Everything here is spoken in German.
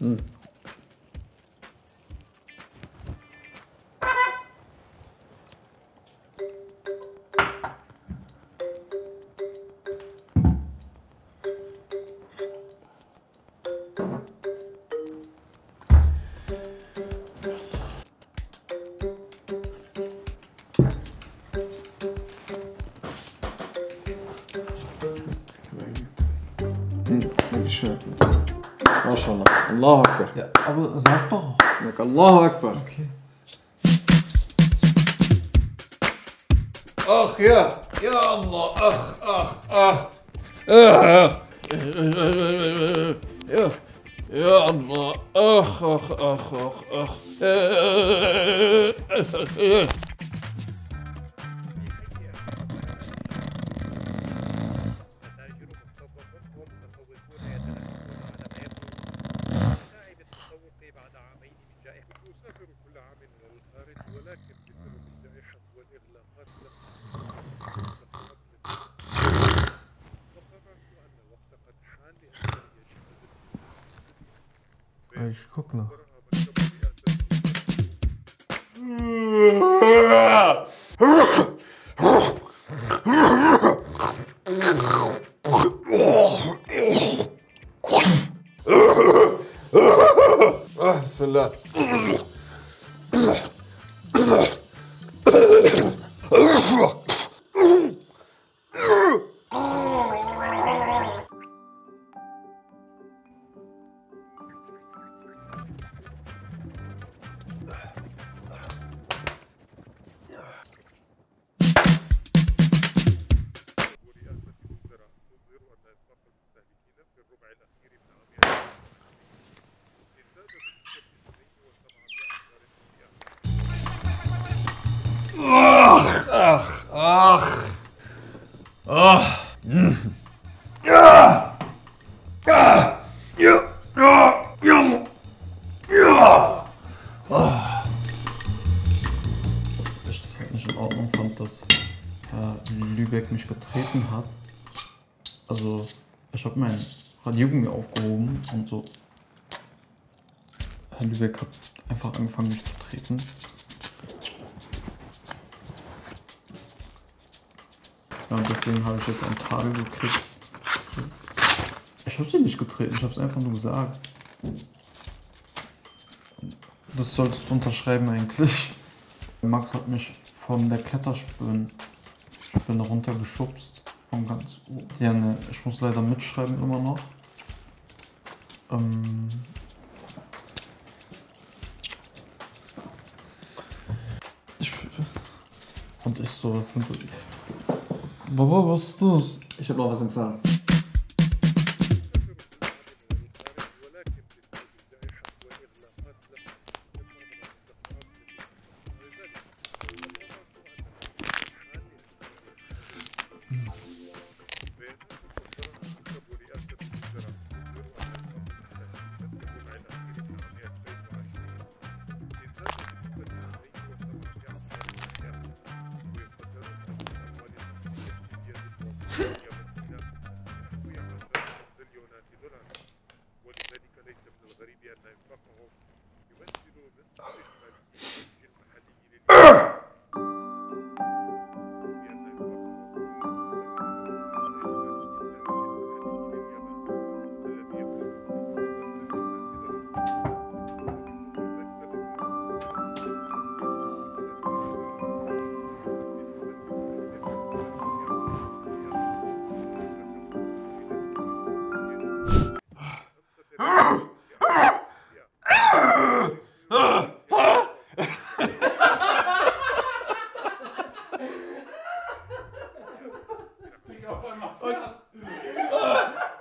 嗯。Allahu Akbar. Ja, aber sag doch. Sag Allahu Akbar. Okay. Ach ja, ja Allah, ach, ach, ach. Ah, Ja, ja Allah, ach, ach, ach, ach, ach. Ich guck noch. بسم الله dass ich das halt nicht in Ordnung fand, dass Herr Lübeck mich getreten hat. Also, ich habe mein Radiergummi aufgehoben und so. Herr Lübeck hat einfach angefangen, mich zu treten. Ja, und deswegen habe ich jetzt einen Tadel gekriegt. Ich habe sie nicht getreten, ich habe es einfach nur gesagt. Das solltest du unterschreiben eigentlich. Max hat mich von der Kletterspinne Spinne runtergeschubst. Von ganz oben. Ja, ne, ich muss leider mitschreiben immer noch. Ähm. Ich, und ich so, was sind? Baba, was ist das? Ich habe noch was im Zahn. ولذلك ليس من الغريب أن انفاقهم يمثل نصف الاحتماليه